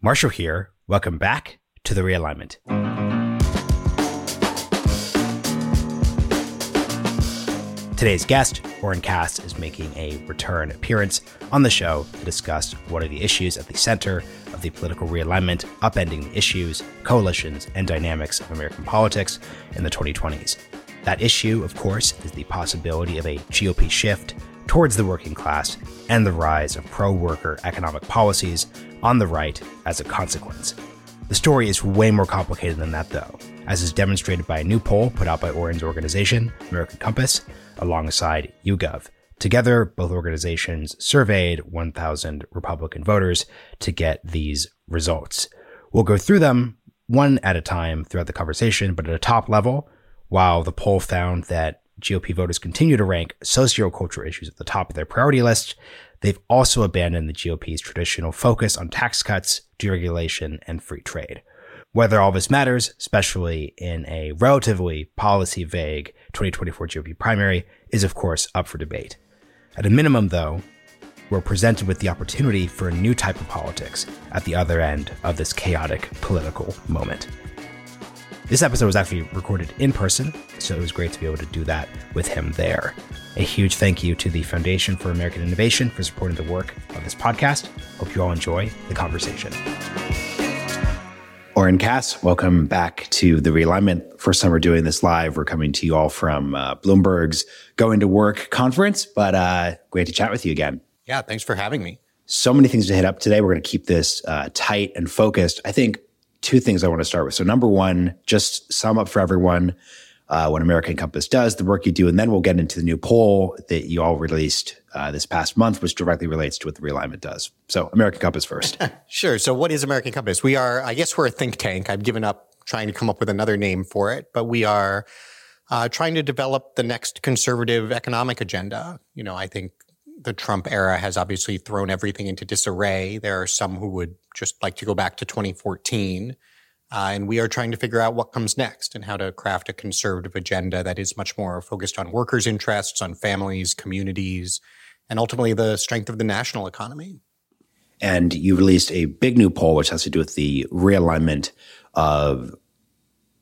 Marshall here. Welcome back to the realignment. Today's guest, Oren Cass, is making a return appearance on the show to discuss what are the issues at the center of the political realignment, upending the issues, coalitions, and dynamics of American politics in the 2020s. That issue, of course, is the possibility of a GOP shift towards the working class and the rise of pro worker economic policies on the right as a consequence. The story is way more complicated than that, though, as is demonstrated by a new poll put out by Oren's organization, American Compass, alongside YouGov. Together, both organizations surveyed 1,000 Republican voters to get these results. We'll go through them one at a time throughout the conversation, but at a top level, while the poll found that GOP voters continue to rank sociocultural issues at the top of their priority list, they've also abandoned the GOP's traditional focus on tax cuts, deregulation, and free trade. Whether all this matters, especially in a relatively policy vague 2024 GOP primary, is of course up for debate. At a minimum, though, we're presented with the opportunity for a new type of politics at the other end of this chaotic political moment. This episode was actually recorded in person, so it was great to be able to do that with him there. A huge thank you to the Foundation for American Innovation for supporting the work of this podcast. Hope you all enjoy the conversation. Oren Cass, welcome back to the realignment. First time we're doing this live. We're coming to you all from uh, Bloomberg's Going to Work conference, but uh, great to chat with you again. Yeah, thanks for having me. So many things to hit up today. We're going to keep this uh, tight and focused. I think two things I want to start with. So, number one, just sum up for everyone uh, what American Compass does, the work you do, and then we'll get into the new poll that you all released uh, this past month, which directly relates to what the realignment does. So, American Compass first. sure. So, what is American Compass? We are, I guess, we're a think tank. I've given up trying to come up with another name for it, but we are uh, trying to develop the next conservative economic agenda. You know, I think the Trump era has obviously thrown everything into disarray. There are some who would just like to go back to 2014. Uh, and we are trying to figure out what comes next and how to craft a conservative agenda that is much more focused on workers' interests, on families, communities, and ultimately the strength of the national economy. And you released a big new poll, which has to do with the realignment of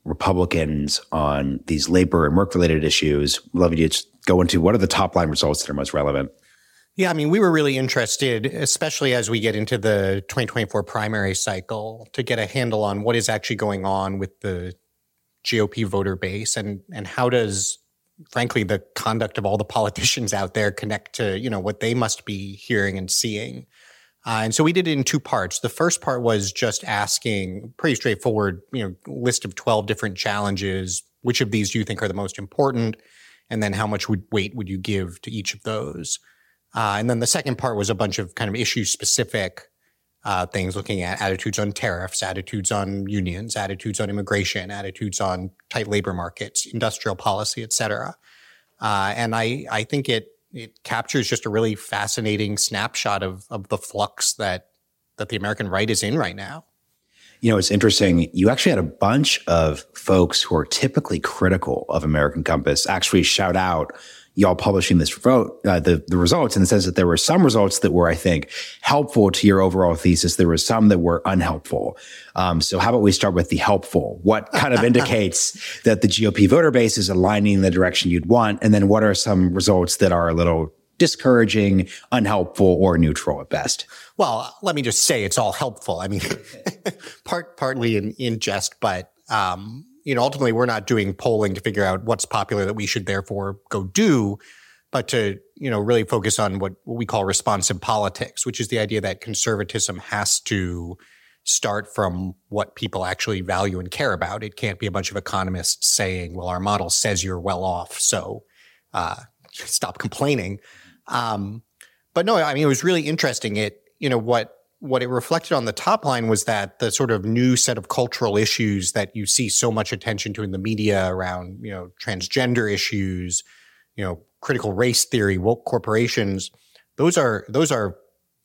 Republicans on these labor and work related issues. Love you to go into what are the top line results that are most relevant. Yeah, I mean, we were really interested, especially as we get into the 2024 primary cycle, to get a handle on what is actually going on with the GOP voter base and and how does frankly the conduct of all the politicians out there connect to, you know, what they must be hearing and seeing. Uh, and so we did it in two parts. The first part was just asking pretty straightforward, you know, list of 12 different challenges. Which of these do you think are the most important? And then how much would, weight would you give to each of those? Uh, and then the second part was a bunch of kind of issue specific uh, things looking at attitudes on tariffs, attitudes on unions, attitudes on immigration, attitudes on tight labor markets, industrial policy, et cetera. Uh, and I, I think it, it captures just a really fascinating snapshot of, of the flux that, that the American right is in right now. You know, it's interesting. You actually had a bunch of folks who are typically critical of American Compass actually shout out y'all publishing this vote, uh, the, the results. And it says that there were some results that were, I think, helpful to your overall thesis. There were some that were unhelpful. Um, so how about we start with the helpful? What kind of indicates that the GOP voter base is aligning in the direction you'd want? And then what are some results that are a little discouraging, unhelpful, or neutral at best? Well, let me just say it's all helpful. I mean, part partly in, in jest, but um, you know, ultimately we're not doing polling to figure out what's popular that we should therefore go do, but to, you know, really focus on what, what we call responsive politics, which is the idea that conservatism has to start from what people actually value and care about. It can't be a bunch of economists saying, well, our model says you're well off, so uh, stop complaining. Um, but no, I mean, it was really interesting. It, you know, what what it reflected on the top line was that the sort of new set of cultural issues that you see so much attention to in the media around, you know, transgender issues, you know, critical race theory, woke corporations, those are those are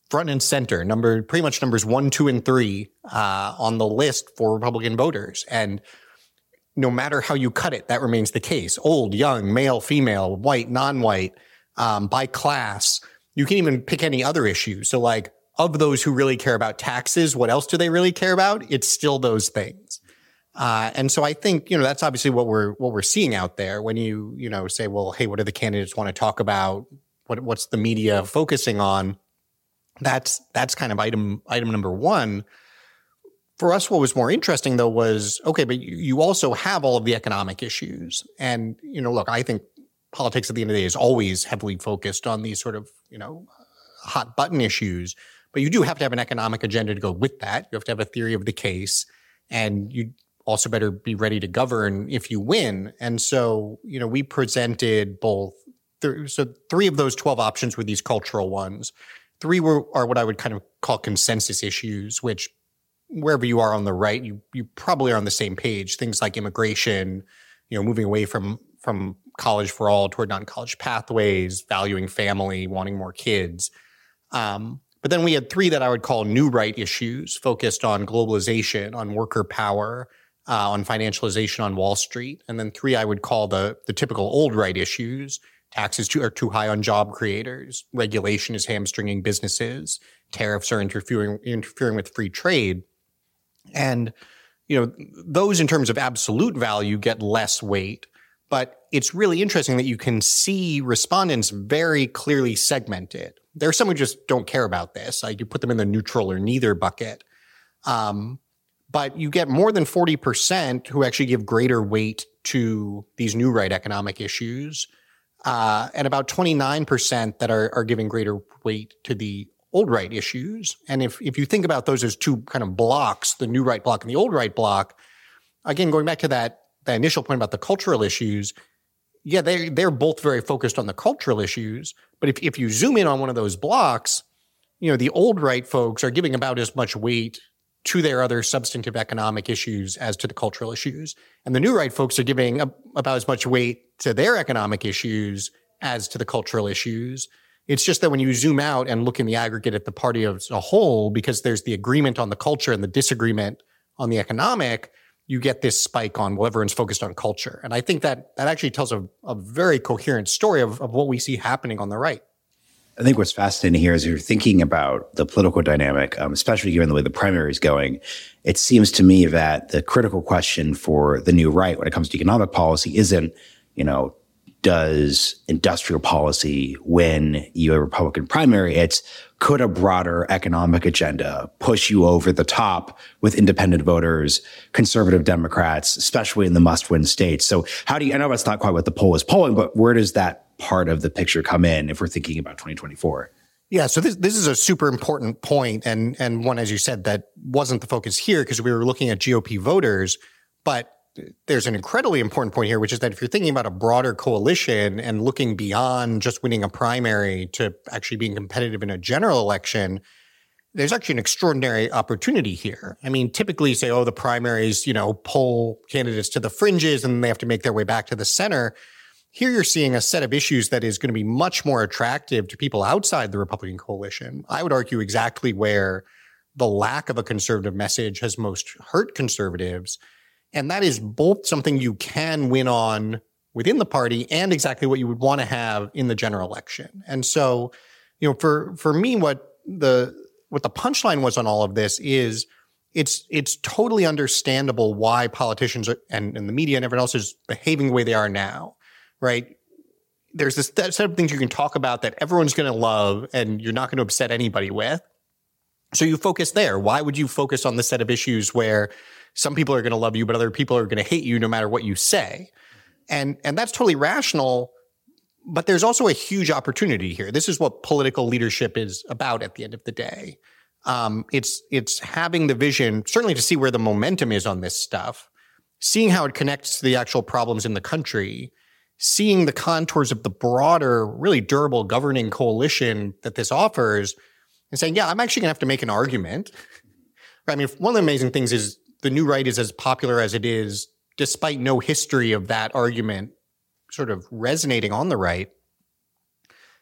front and center, number pretty much numbers one, two, and three uh, on the list for Republican voters. And no matter how you cut it, that remains the case. Old, young, male, female, white, non-white, um, by class. You can even pick any other issue. So like of those who really care about taxes, what else do they really care about? It's still those things. Uh, and so I think you know that's obviously what we're what we're seeing out there when you you know say, well, hey, what do the candidates want to talk about? What what's the media focusing on? That's that's kind of item item number one. For us, what was more interesting though was okay, but you also have all of the economic issues, and you know, look, I think politics at the end of the day is always heavily focused on these sort of you know hot button issues, but you do have to have an economic agenda to go with that. You have to have a theory of the case, and you also better be ready to govern if you win. And so, you know, we presented both. Th- so three of those 12 options were these cultural ones. Three were are what I would kind of call consensus issues, which wherever you are on the right, you you probably are on the same page. Things like immigration, you know, moving away from from college for all toward non-college pathways, valuing family, wanting more kids. Um, but then we had three that I would call new right issues, focused on globalization, on worker power, uh, on financialization on Wall Street, and then three I would call the the typical old right issues. Taxes too, are too high on job creators. Regulation is hamstringing businesses. Tariffs are interfering interfering with free trade, and you know those in terms of absolute value get less weight. But it's really interesting that you can see respondents very clearly segmented. There are some who just don't care about this. Like you put them in the neutral or neither bucket. Um, but you get more than 40% who actually give greater weight to these new right economic issues, uh, and about 29% that are, are giving greater weight to the old right issues. And if, if you think about those as two kind of blocks, the new right block and the old right block, again, going back to that, that initial point about the cultural issues, yeah, they, they're both very focused on the cultural issues. But if, if you zoom in on one of those blocks, you know, the old right folks are giving about as much weight to their other substantive economic issues as to the cultural issues. And the new right folks are giving a, about as much weight to their economic issues as to the cultural issues. It's just that when you zoom out and look in the aggregate at the party as a whole, because there's the agreement on the culture and the disagreement on the economic, you get this spike on well, everyone's focused on culture. And I think that that actually tells a, a very coherent story of, of what we see happening on the right. I think what's fascinating here is you're thinking about the political dynamic, um, especially given the way the primary is going. It seems to me that the critical question for the new right when it comes to economic policy isn't, you know, does industrial policy win you a Republican primary? It's could a broader economic agenda push you over the top with independent voters, conservative Democrats, especially in the must win states? So how do you, I know that's not quite what the poll is polling, but where does that part of the picture come in if we're thinking about 2024? Yeah, so this this is a super important point and and one as you said that wasn't the focus here because we were looking at GOP voters, but there's an incredibly important point here which is that if you're thinking about a broader coalition and looking beyond just winning a primary to actually being competitive in a general election, there's actually an extraordinary opportunity here. I mean, typically say, oh, the primaries, you know, pull candidates to the fringes and they have to make their way back to the center. Here you're seeing a set of issues that is going to be much more attractive to people outside the Republican coalition. I would argue exactly where the lack of a conservative message has most hurt conservatives. And that is both something you can win on within the party and exactly what you would want to have in the general election. And so, you know, for for me, what the what the punchline was on all of this is it's it's totally understandable why politicians are, and, and the media and everyone else is behaving the way they are now right? There's this set of things you can talk about that everyone's going to love and you're not going to upset anybody with. So you focus there. Why would you focus on the set of issues where some people are going to love you, but other people are going to hate you no matter what you say? And, and that's totally rational. But there's also a huge opportunity here. This is what political leadership is about at the end of the day. Um, it's it's having the vision, certainly to see where the momentum is on this stuff, seeing how it connects to the actual problems in the country, seeing the contours of the broader, really durable governing coalition that this offers and saying, yeah, I'm actually going to have to make an argument. I mean, one of the amazing things is the new right is as popular as it is, despite no history of that argument sort of resonating on the right.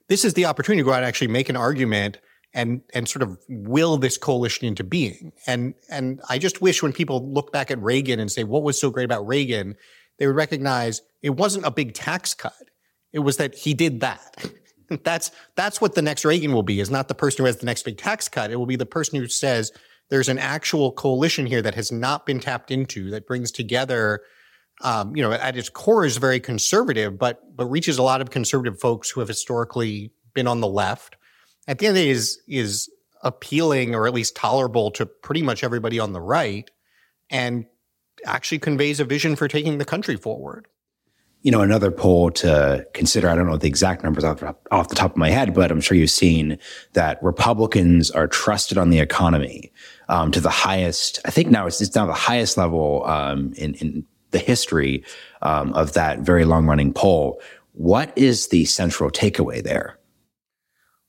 This is the opportunity to go out and actually make an argument and and sort of will this coalition into being. And and I just wish when people look back at Reagan and say, what was so great about Reagan? they would recognize it wasn't a big tax cut. It was that he did that. that's that's what the next Reagan will be. Is not the person who has the next big tax cut. It will be the person who says there's an actual coalition here that has not been tapped into that brings together. Um, you know, at its core is very conservative, but but reaches a lot of conservative folks who have historically been on the left. At the end of the day, is is appealing or at least tolerable to pretty much everybody on the right, and actually conveys a vision for taking the country forward you know, another poll to consider. I don't know the exact numbers off, off the top of my head, but I'm sure you've seen that Republicans are trusted on the economy um, to the highest. I think now it's, it's now the highest level um, in, in the history um, of that very long running poll. What is the central takeaway there?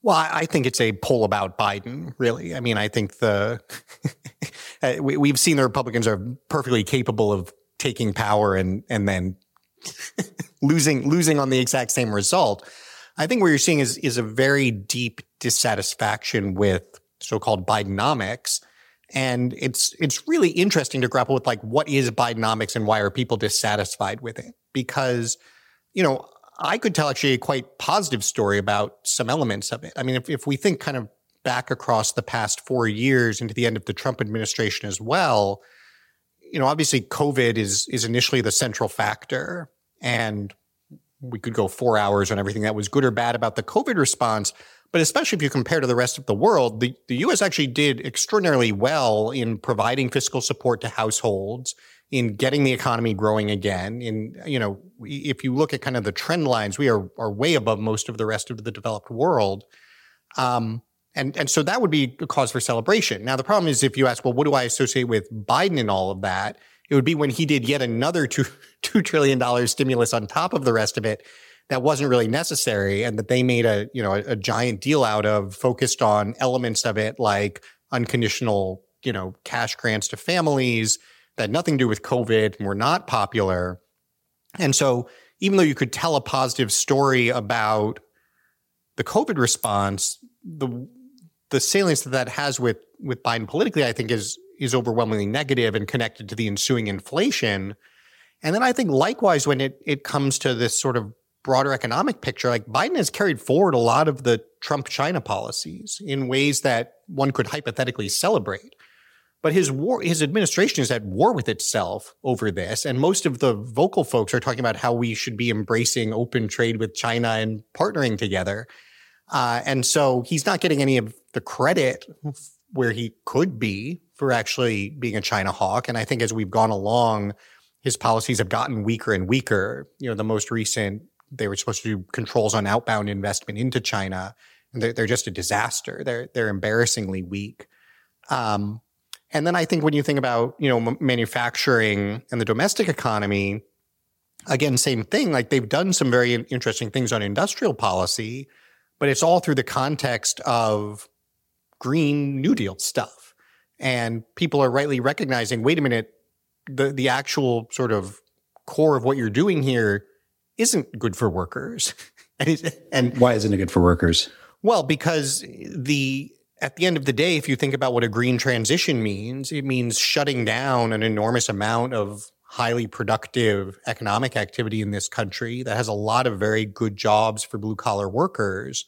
Well, I think it's a poll about Biden, really. I mean, I think the we, have seen the Republicans are perfectly capable of taking power and and then losing losing on the exact same result. I think what you're seeing is is a very deep dissatisfaction with so-called Bidenomics. And it's it's really interesting to grapple with like what is Bidenomics and why are people dissatisfied with it? Because, you know, I could tell actually a quite positive story about some elements of it. I mean, if, if we think kind of back across the past four years into the end of the Trump administration as well, you know, obviously COVID is is initially the central factor, and we could go four hours on everything that was good or bad about the COVID response. But especially if you compare to the rest of the world, the, the US actually did extraordinarily well in providing fiscal support to households, in getting the economy growing again. In, you know, if you look at kind of the trend lines, we are, are way above most of the rest of the developed world. Um, and, and so that would be a cause for celebration. Now, the problem is if you ask, well, what do I associate with Biden and all of that? It would be when he did yet another two, $2 trillion stimulus on top of the rest of it that wasn't really necessary and that they made a, you know, a, a giant deal out of focused on elements of it like unconditional, you know, cash grants to families that had nothing to do with COVID and were not popular. And so even though you could tell a positive story about the COVID response, the the salience that that has with with Biden politically, I think, is is overwhelmingly negative and connected to the ensuing inflation. And then I think likewise when it it comes to this sort of broader economic picture, like Biden has carried forward a lot of the Trump China policies in ways that one could hypothetically celebrate. But his war, his administration is at war with itself over this. And most of the vocal folks are talking about how we should be embracing open trade with China and partnering together. Uh, and so he's not getting any of the credit where he could be for actually being a China hawk. And I think as we've gone along, his policies have gotten weaker and weaker. You know, the most recent, they were supposed to do controls on outbound investment into China, and they're, they're just a disaster. They're they're embarrassingly weak. Um, and then I think when you think about you know manufacturing and the domestic economy, again, same thing. Like they've done some very interesting things on industrial policy, but it's all through the context of Green New Deal stuff. And people are rightly recognizing, wait a minute, the, the actual sort of core of what you're doing here isn't good for workers. and, and why isn't it good for workers? Well, because the at the end of the day, if you think about what a green transition means, it means shutting down an enormous amount of highly productive economic activity in this country that has a lot of very good jobs for blue collar workers.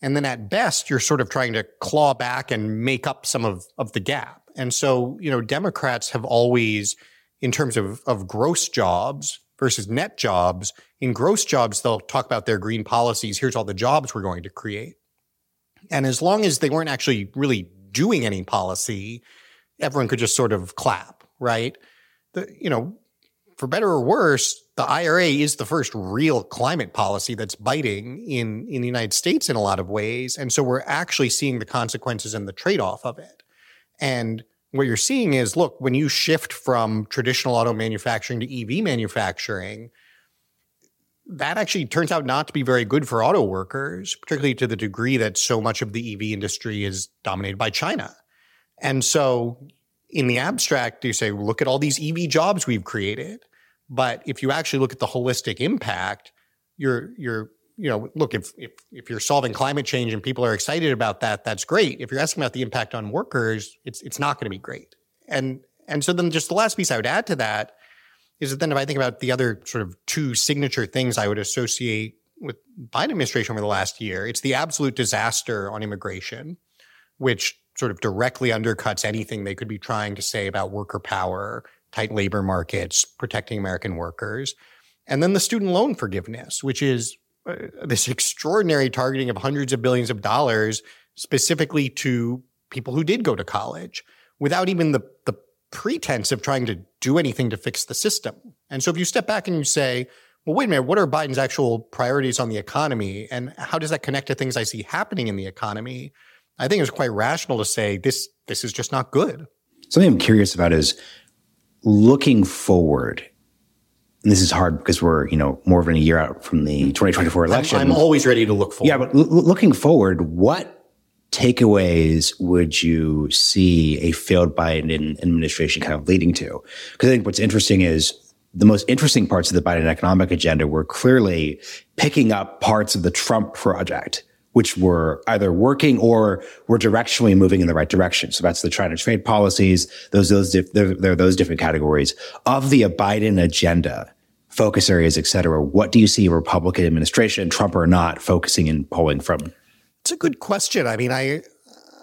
And then at best, you're sort of trying to claw back and make up some of, of the gap. And so, you know, Democrats have always, in terms of, of gross jobs versus net jobs, in gross jobs, they'll talk about their green policies. Here's all the jobs we're going to create. And as long as they weren't actually really doing any policy, everyone could just sort of clap, right? The, you know, for better or worse, the IRA is the first real climate policy that's biting in, in the United States in a lot of ways. And so we're actually seeing the consequences and the trade off of it. And what you're seeing is look, when you shift from traditional auto manufacturing to EV manufacturing, that actually turns out not to be very good for auto workers, particularly to the degree that so much of the EV industry is dominated by China. And so, in the abstract, you say, look at all these EV jobs we've created. But if you actually look at the holistic impact, you're you're you know look if if if you're solving climate change and people are excited about that, that's great. If you're asking about the impact on workers, it's it's not going to be great. And and so then just the last piece I would add to that is that then if I think about the other sort of two signature things I would associate with Biden administration over the last year, it's the absolute disaster on immigration, which sort of directly undercuts anything they could be trying to say about worker power, tight labor markets, protecting American workers. And then the student loan forgiveness, which is uh, this extraordinary targeting of hundreds of billions of dollars specifically to people who did go to college without even the, the pretense of trying to do anything to fix the system. And so if you step back and you say, well, wait a minute, what are Biden's actual priorities on the economy? And how does that connect to things I see happening in the economy? I think it's quite rational to say this this is just not good. Something I'm curious about is looking forward. And this is hard because we're, you know, more than a year out from the mm-hmm. 2024 election. I'm, I'm always ready to look forward. Yeah, but l- looking forward, what takeaways would you see a failed Biden administration kind of leading to? Because I think what's interesting is the most interesting parts of the Biden economic agenda were clearly picking up parts of the Trump project, which were either working or were directionally moving in the right direction. So that's the China trade policies. Those, those, there, there are those different categories of the Biden agenda, focus areas, et cetera. What do you see a Republican administration, Trump or not, focusing and pulling from? It's a good question. I mean, I,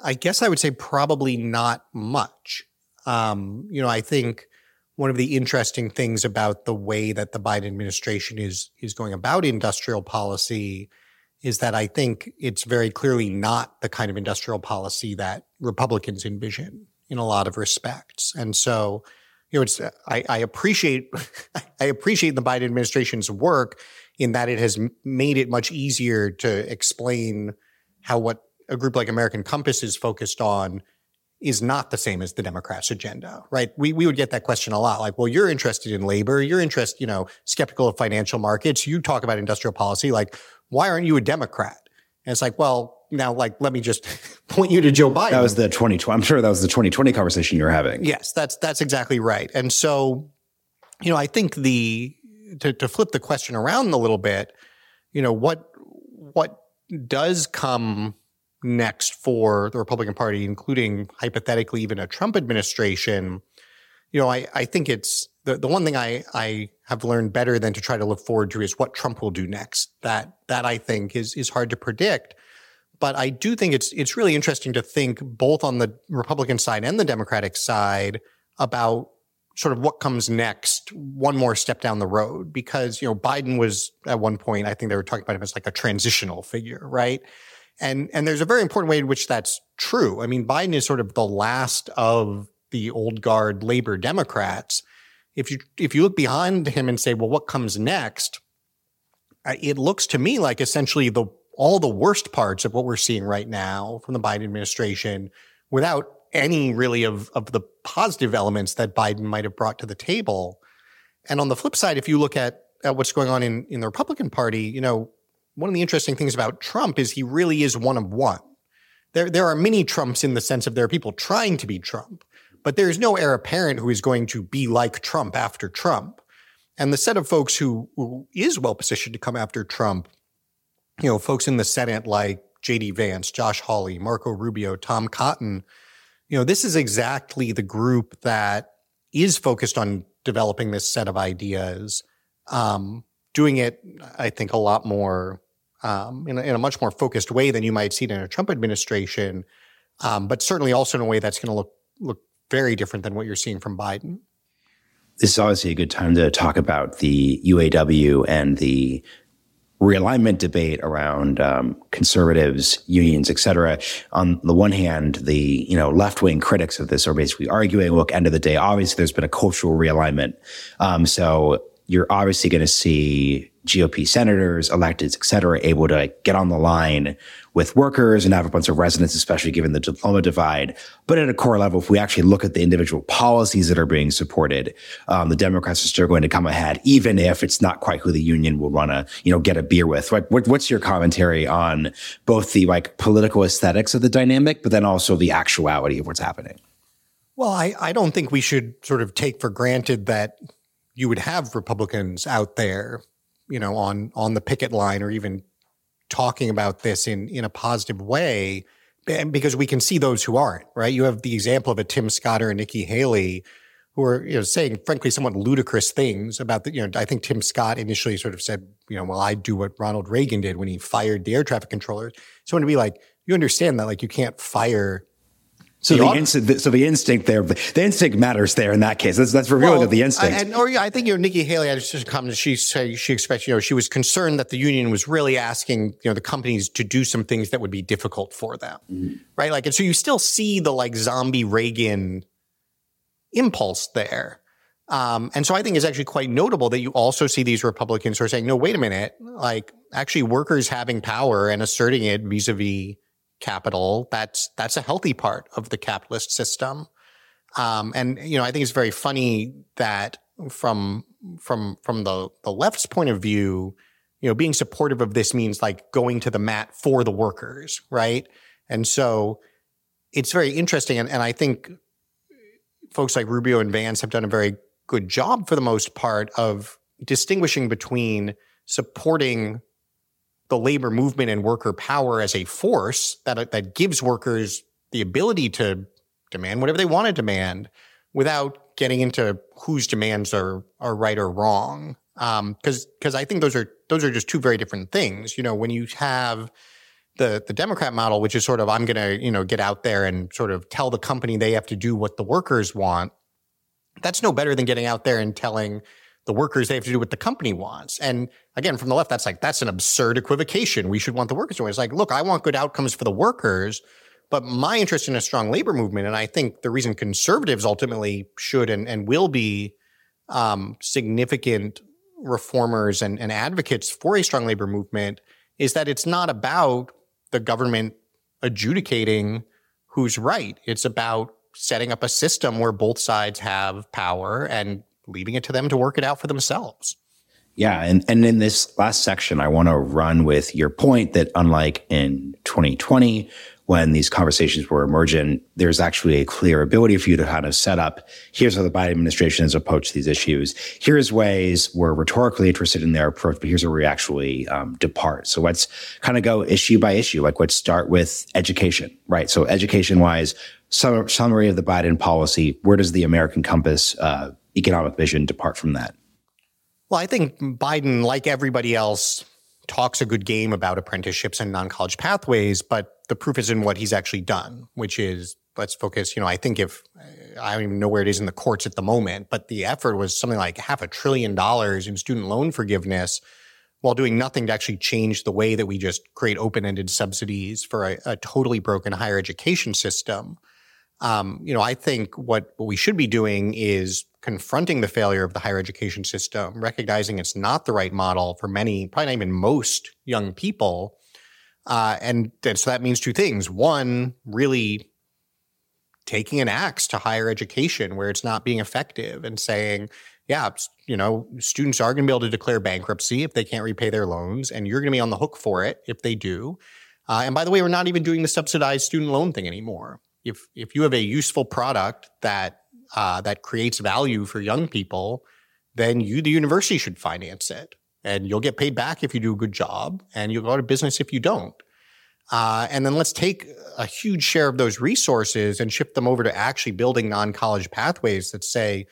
I guess I would say probably not much. Um, you know, I think one of the interesting things about the way that the Biden administration is is going about industrial policy is that I think it's very clearly not the kind of industrial policy that Republicans envision in a lot of respects. And so, you know, it's I, I appreciate I appreciate the Biden administration's work in that it has made it much easier to explain how what a group like American Compass is focused on is not the same as the Democrats' agenda, right? We, we would get that question a lot. Like, well, you're interested in labor. You're interested, you know, skeptical of financial markets. You talk about industrial policy. Like, why aren't you a Democrat? And it's like, well, now, like, let me just point you to Joe Biden. That was the 2020. I'm sure that was the 2020 conversation you're having. Yes, that's, that's exactly right. And so, you know, I think the, to, to flip the question around a little bit, you know, what, what does come next for the Republican Party, including hypothetically even a Trump administration, you know, I, I think it's the, the one thing I, I have learned better than to try to look forward to is what Trump will do next. That that I think is is hard to predict. But I do think it's it's really interesting to think both on the Republican side and the Democratic side about sort of what comes next, one more step down the road. Because, you know, Biden was at one point, I think they were talking about him as like a transitional figure, right? And, and there's a very important way in which that's true. I mean, Biden is sort of the last of the old guard labor Democrats. If you, if you look behind him and say, well, what comes next? Uh, it looks to me like essentially the, all the worst parts of what we're seeing right now from the Biden administration without any really of, of the positive elements that Biden might have brought to the table. And on the flip side, if you look at, at what's going on in, in the Republican Party, you know, one of the interesting things about Trump is he really is one of one. There, there are many Trumps in the sense of there are people trying to be Trump, but there is no heir apparent who is going to be like Trump after Trump. And the set of folks who, who is well positioned to come after Trump, you know, folks in the Senate like J.D. Vance, Josh Hawley, Marco Rubio, Tom Cotton, you know, this is exactly the group that is focused on developing this set of ideas, um, doing it, I think, a lot more um, in, a, in, a, much more focused way than you might see in a Trump administration, um, but certainly also in a way that's going to look look very different than what you're seeing from Biden. This is obviously a good time to talk about the UAW and the realignment debate around um, conservatives, unions, et cetera. On the one hand, the you know left wing critics of this are basically arguing, look, end of the day, obviously there's been a cultural realignment. Um, so you're obviously going to see GOP senators, electeds, et cetera, able to get on the line with workers and have a bunch of residents, especially given the diploma divide. But at a core level, if we actually look at the individual policies that are being supported, um, the Democrats are still going to come ahead, even if it's not quite who the union will want to, you know, get a beer with. Like, what, what's your commentary on both the like political aesthetics of the dynamic, but then also the actuality of what's happening? Well, I, I don't think we should sort of take for granted that you would have Republicans out there you know, on on the picket line or even talking about this in in a positive way because we can see those who aren't, right? You have the example of a Tim Scott or a Nikki Haley who are you know saying frankly somewhat ludicrous things about the you know I think Tim Scott initially sort of said you know well I do what Ronald Reagan did when he fired the air traffic controllers. So to be like you understand that like you can't fire. So the, the instinct, so the instinct there, the instinct matters there in that case. That's that's revealing well, of the instinct. And or yeah, I think you know Nikki Haley had just a comment. She said she expects you know she was concerned that the union was really asking you know the companies to do some things that would be difficult for them, mm-hmm. right? Like and so you still see the like zombie Reagan impulse there. Um, and so I think it's actually quite notable that you also see these Republicans who are saying, no, wait a minute, like actually workers having power and asserting it vis-a-vis capital, that's that's a healthy part of the capitalist system. Um, and you know, I think it's very funny that from from from the the left's point of view, you know, being supportive of this means like going to the mat for the workers, right? And so it's very interesting, and, and I think folks like Rubio and Vance have done a very good job for the most part of distinguishing between supporting the labor movement and worker power as a force that that gives workers the ability to demand whatever they want to demand without getting into whose demands are are right or wrong. Because um, because I think those are those are just two very different things. You know, when you have the the Democrat model, which is sort of I'm going to you know get out there and sort of tell the company they have to do what the workers want. That's no better than getting out there and telling the workers they have to do what the company wants. And again, from the left, that's like that's an absurd equivocation. We should want the workers to win. It's like, look, I want good outcomes for the workers, but my interest in a strong labor movement, and I think the reason conservatives ultimately should and, and will be um, significant reformers and, and advocates for a strong labor movement is that it's not about the government adjudicating who's right. It's about setting up a system where both sides have power and leaving it to them to work it out for themselves. Yeah, and, and in this last section, I want to run with your point that unlike in 2020, when these conversations were emergent, there's actually a clear ability for you to kind of set up, here's how the Biden administration has approached these issues. Here's ways we're rhetorically interested in their approach, but here's where we actually um, depart. So let's kind of go issue by issue. Like let's start with education, right? So education wise, summary of the Biden policy. Where does the American Compass uh, economic vision depart from that? Well, I think Biden, like everybody else, talks a good game about apprenticeships and non-college pathways, but the proof is in what he's actually done, which is let's focus. You know, I think if I don't even know where it is in the courts at the moment, but the effort was something like half a trillion dollars in student loan forgiveness while doing nothing to actually change the way that we just create open-ended subsidies for a, a totally broken higher education system. Um, you know, I think what, what we should be doing is confronting the failure of the higher education system, recognizing it's not the right model for many, probably not even most young people, uh, and, and so that means two things. One, really taking an axe to higher education where it's not being effective and saying, yeah, you know, students are going to be able to declare bankruptcy if they can't repay their loans, and you're going to be on the hook for it if they do. Uh, and by the way, we're not even doing the subsidized student loan thing anymore. If if you have a useful product that uh, that creates value for young people, then you, the university, should finance it and you'll get paid back if you do a good job and you'll go out of business if you don't. Uh, and then let's take a huge share of those resources and shift them over to actually building non-college pathways that say,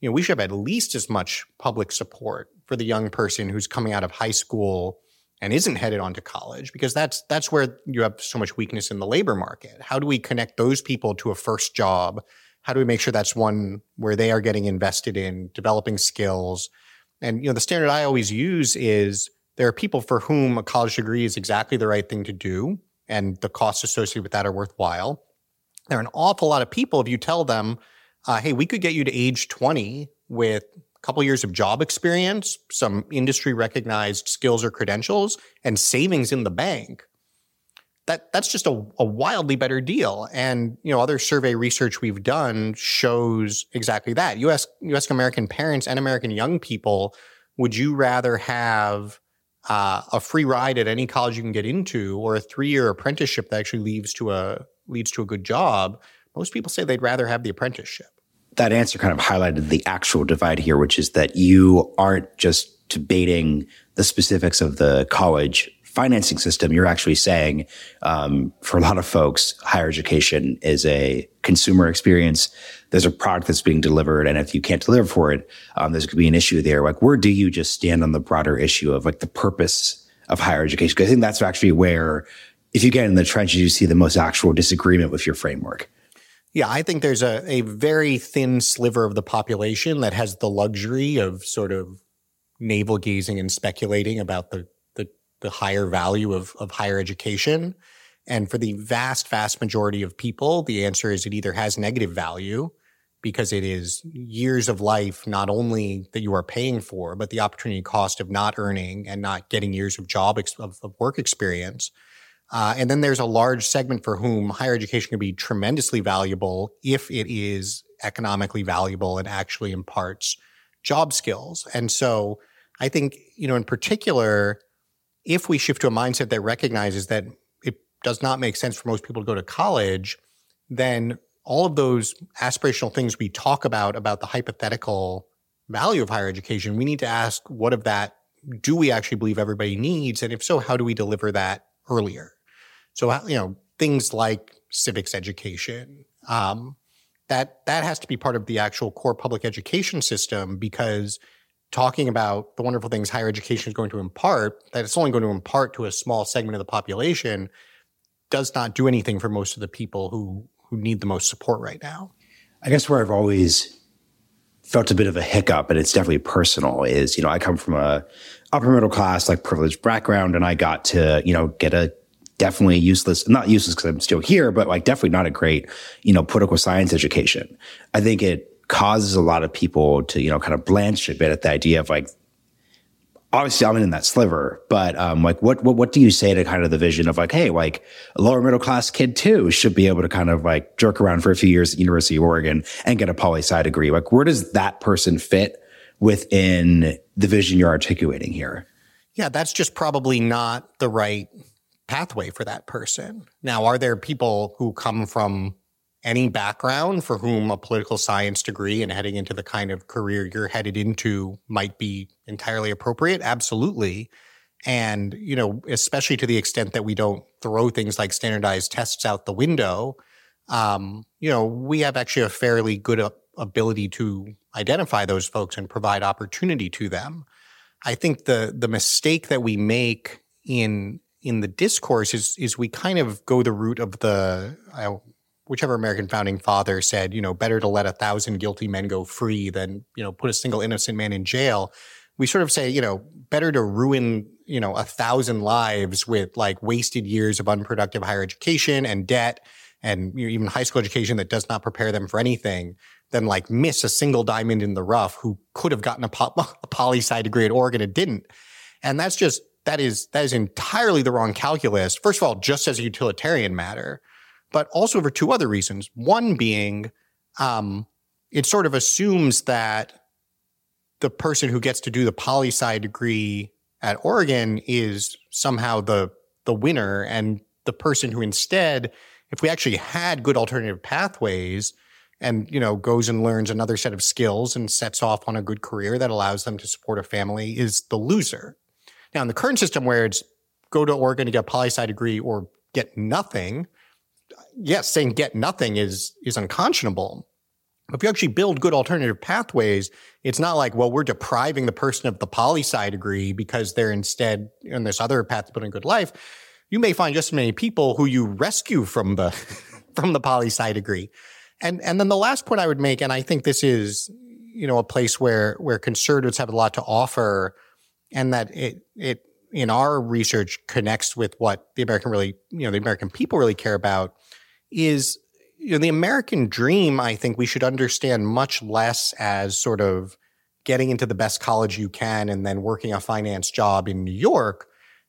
you know, we should have at least as much public support for the young person who's coming out of high school and isn't headed on to college because that's that's where you have so much weakness in the labor market. How do we connect those people to a first job? How do we make sure that's one where they are getting invested in developing skills? And you know, the standard I always use is there are people for whom a college degree is exactly the right thing to do, and the costs associated with that are worthwhile. There are an awful lot of people, if you tell them, uh, hey, we could get you to age 20 with a couple years of job experience, some industry recognized skills or credentials, and savings in the bank that that's just a, a, wildly better deal. And you know, other survey research we've done shows exactly that. U.S. U.S. American parents and American young people, would you rather have uh, a free ride at any college you can get into, or a three-year apprenticeship that actually leads to a leads to a good job? Most people say they'd rather have the apprenticeship. That answer kind of highlighted the actual divide here, which is that you aren't just debating the specifics of the college financing system, you're actually saying um, for a lot of folks, higher education is a consumer experience. There's a product that's being delivered, and if you can't deliver for it, um, there's going to be an issue there. Like, where do you just stand on the broader issue of like the purpose of higher education? Because I think that's actually where, if you get in the trenches, you see the most actual disagreement with your framework. Yeah, I think there's a, a very thin sliver of the population that has the luxury of sort of navel gazing and speculating about the the higher value of, of higher education. And for the vast, vast majority of people, the answer is it either has negative value because it is years of life, not only that you are paying for, but the opportunity cost of not earning and not getting years of job, ex- of, of, work experience. Uh, and then there's a large segment for whom higher education can be tremendously valuable if it is economically valuable and actually imparts job skills. And so I think, you know, in particular, if we shift to a mindset that recognizes that it does not make sense for most people to go to college, then all of those aspirational things we talk about, about the hypothetical value of higher education, we need to ask what of that do we actually believe everybody needs? And if so, how do we deliver that earlier? So, you know, things like civics education, um, that that has to be part of the actual core public education system because talking about the wonderful things higher education is going to impart, that it's only going to impart to a small segment of the population, does not do anything for most of the people who who need the most support right now. I guess where I've always felt a bit of a hiccup, and it's definitely personal, is you know I come from a upper middle class, like privileged background, and I got to you know get a definitely useless, not useless because I'm still here, but like definitely not a great you know political science education. I think it causes a lot of people to, you know, kind of blanch a bit at the idea of like, obviously I'm in that sliver, but um, like what, what what do you say to kind of the vision of like, hey, like a lower middle class kid too should be able to kind of like jerk around for a few years at University of Oregon and get a poli sci degree? Like, where does that person fit within the vision you're articulating here? Yeah, that's just probably not the right pathway for that person. Now, are there people who come from any background for whom a political science degree and heading into the kind of career you're headed into might be entirely appropriate? Absolutely. And you know especially to the extent that we don't throw things like standardized tests out the window um, you know we have actually a fairly good ability to identify those folks and provide opportunity to them. I think the the mistake that we make in in the discourse is is we kind of go the route of the I whichever American founding father said, you know, better to let a thousand guilty men go free than, you know, put a single innocent man in jail. We sort of say, you know, better to ruin, you know, a thousand lives with like wasted years of unproductive higher education and debt and you know, even high school education that does not prepare them for anything than like miss a single diamond in the rough who could have gotten a, po- a poli sci degree at Oregon and didn't. And that's just, that is, that is entirely the wrong calculus. First of all, just as a utilitarian matter but also for two other reasons. One being, um, it sort of assumes that the person who gets to do the poli sci degree at Oregon is somehow the the winner, and the person who instead, if we actually had good alternative pathways, and you know goes and learns another set of skills and sets off on a good career that allows them to support a family, is the loser. Now, in the current system, where it's go to Oregon to get a poli sci degree or get nothing, yes, saying get nothing is is unconscionable. If you actually build good alternative pathways, it's not like, well, we're depriving the person of the poli sci degree because they're instead in this other path to building a good life. You may find just as many people who you rescue from the from the poli sci degree. And and then the last point I would make, and I think this is, you know, a place where where conservatives have a lot to offer, and that it it in our research connects with what the American really, you know, the American people really care about is you know, the American dream, I think we should understand much less as sort of getting into the best college you can and then working a finance job in New York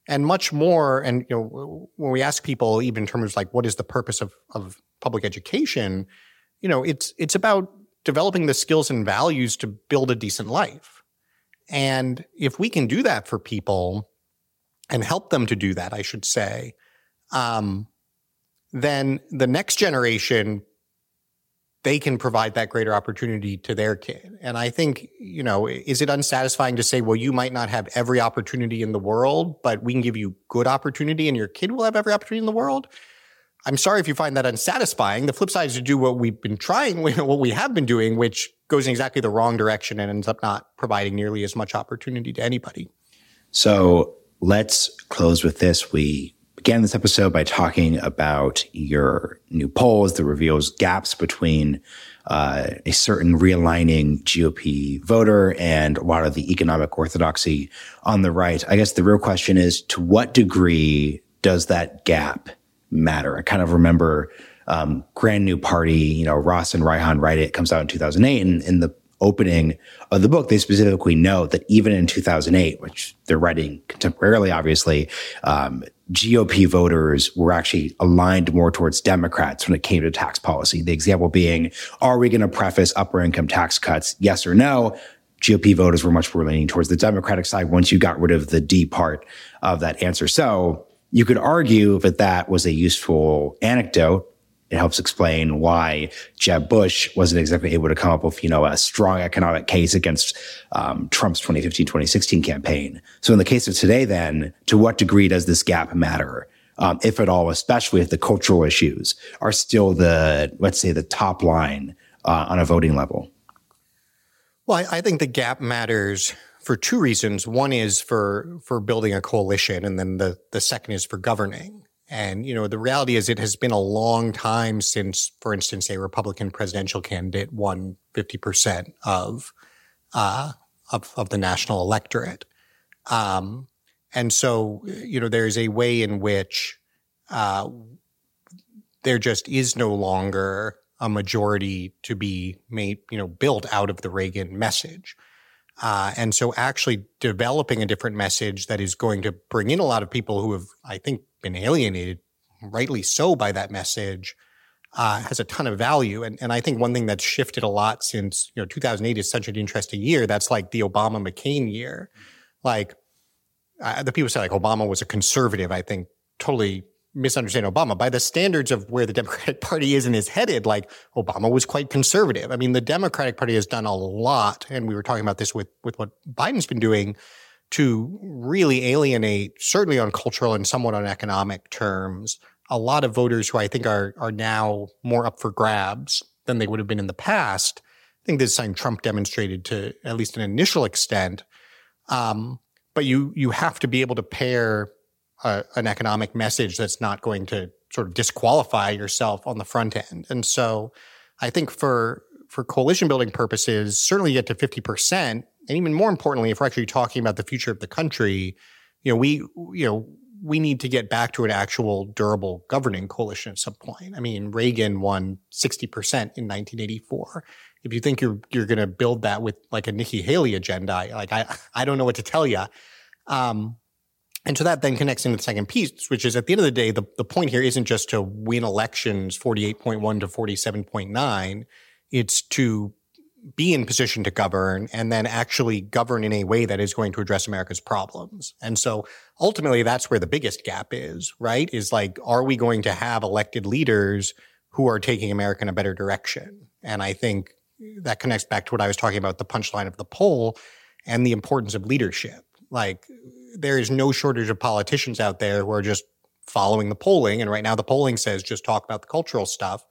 and much more. And, you know, when we ask people, even in terms of like, what is the purpose of, of public education? You know, it's, it's about developing the skills and values to build a decent life. And if we can do that for people and help them to do that, I should say, um, then the next generation they can provide that greater opportunity to their kid. And I think, you know, is it unsatisfying to say, well, you might not have every opportunity in the world, but we can give you good opportunity and your kid will have every opportunity in the world? I'm sorry if you find that unsatisfying. The flip side is to do what we've been trying, what we have been doing, which goes in exactly the wrong direction and ends up not providing nearly as much opportunity to anybody. So let's close with this. We began this episode by talking about your new polls that reveals gaps between uh, a certain realigning GOP voter and a lot of the economic orthodoxy on the right. I guess the real question is to what degree does that gap matter? I kind of remember um, Grand New Party, you know, Ross and Reihan write it, it comes out in 2008. And in the opening of the book, they specifically note that even in 2008, which they're writing contemporarily, obviously, um, GOP voters were actually aligned more towards Democrats when it came to tax policy. The example being, are we going to preface upper income tax cuts? Yes or no? GOP voters were much more leaning towards the Democratic side once you got rid of the D part of that answer. So you could argue that that was a useful anecdote it helps explain why Jeb Bush wasn't exactly able to come up with, you know, a strong economic case against um, Trump's 2015, 2016 campaign. So in the case of today, then, to what degree does this gap matter? Um, if at all, especially if the cultural issues are still the, let's say, the top line uh, on a voting level? Well, I, I think the gap matters for two reasons. One is for for building a coalition, and then the the second is for governing. And, you know, the reality is it has been a long time since, for instance, a Republican presidential candidate won 50% of, uh, of, of the national electorate. Um, and so, you know, there's a way in which, uh, there just is no longer a majority to be made, you know, built out of the Reagan message. Uh, and so actually developing a different message that is going to bring in a lot of people who have, I think, been alienated, rightly so, by that message, uh, has a ton of value. And, and I think one thing that's shifted a lot since, you know, 2008 is such an interesting year. That's like the Obama McCain year. Like uh, the people say like Obama was a conservative, I think totally misunderstand Obama. By the standards of where the Democratic Party is and is headed, like Obama was quite conservative. I mean, the Democratic Party has done a lot, and we were talking about this with with what Biden's been doing to really alienate, certainly on cultural and somewhat on economic terms, a lot of voters who I think are are now more up for grabs than they would have been in the past. I think this is something Trump demonstrated to at least an initial extent. Um, but you you have to be able to pair a, an economic message that's not going to sort of disqualify yourself on the front end. And so I think for for coalition building purposes, certainly get to 50%. And even more importantly, if we're actually talking about the future of the country, you know, we, you know, we need to get back to an actual durable governing coalition at some point. I mean, Reagan won 60% in 1984. If you think you're you're going to build that with like a Nikki Haley agenda, like I I don't know what to tell you. Um, and so that then connects into the second piece, which is at the end of the day, the, the point here isn't just to win elections 48.1 to 47.9. It's to be in position to govern and then actually govern in a way that is going to address America's problems. And so ultimately that's where the biggest gap is, right? Is like, are we going to have elected leaders who are taking America in a better direction? And I think that connects back to what I was talking about, the punchline of the poll and the importance of leadership. Like there is no shortage of politicians out there who are just following the polling. And right now the polling says just talk about the cultural stuff.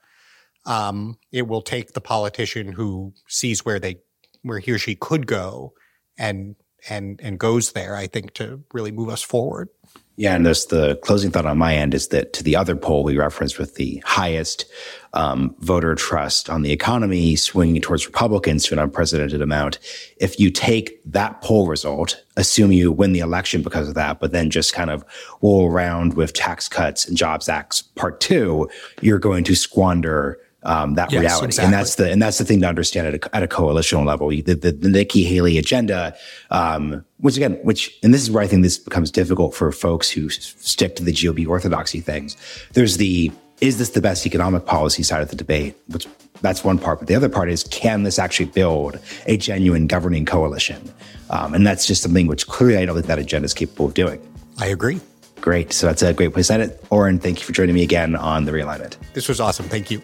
Um, it will take the politician who sees where they where he or she could go and and and goes there, I think, to really move us forward. Yeah, and there's the closing thought on my end is that to the other poll we referenced with the highest um, voter trust on the economy swinging towards Republicans to an unprecedented amount. If you take that poll result, assume you win the election because of that, but then just kind of roll around with tax cuts and Jobs Acts Part Two, you're going to squander um, that yes, reality. Exactly. And that's the and that's the thing to understand at a, at a coalitional level. The, the, the Nikki Haley agenda, um, which again, which and this is where I think this becomes difficult for folks who stick to the GOP orthodoxy things. There's the is this the best economic policy side of the debate? Which that's one part, but the other part is can this actually build a genuine governing coalition? Um, and that's just something which clearly I don't think that agenda is capable of doing. I agree. Great. So that's a great place to end it. Oren, thank you for joining me again on the realignment. This was awesome. Thank you.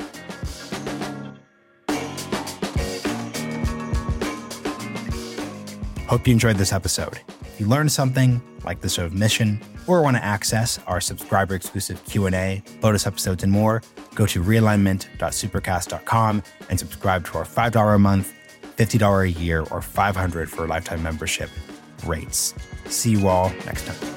Hope you enjoyed this episode. If you learned something, like the show of mission, or want to access our subscriber exclusive Q&A, bonus episodes, and more, go to realignment.supercast.com and subscribe to our $5 a month, $50 a year, or 500 for a lifetime membership rates. See you all next time.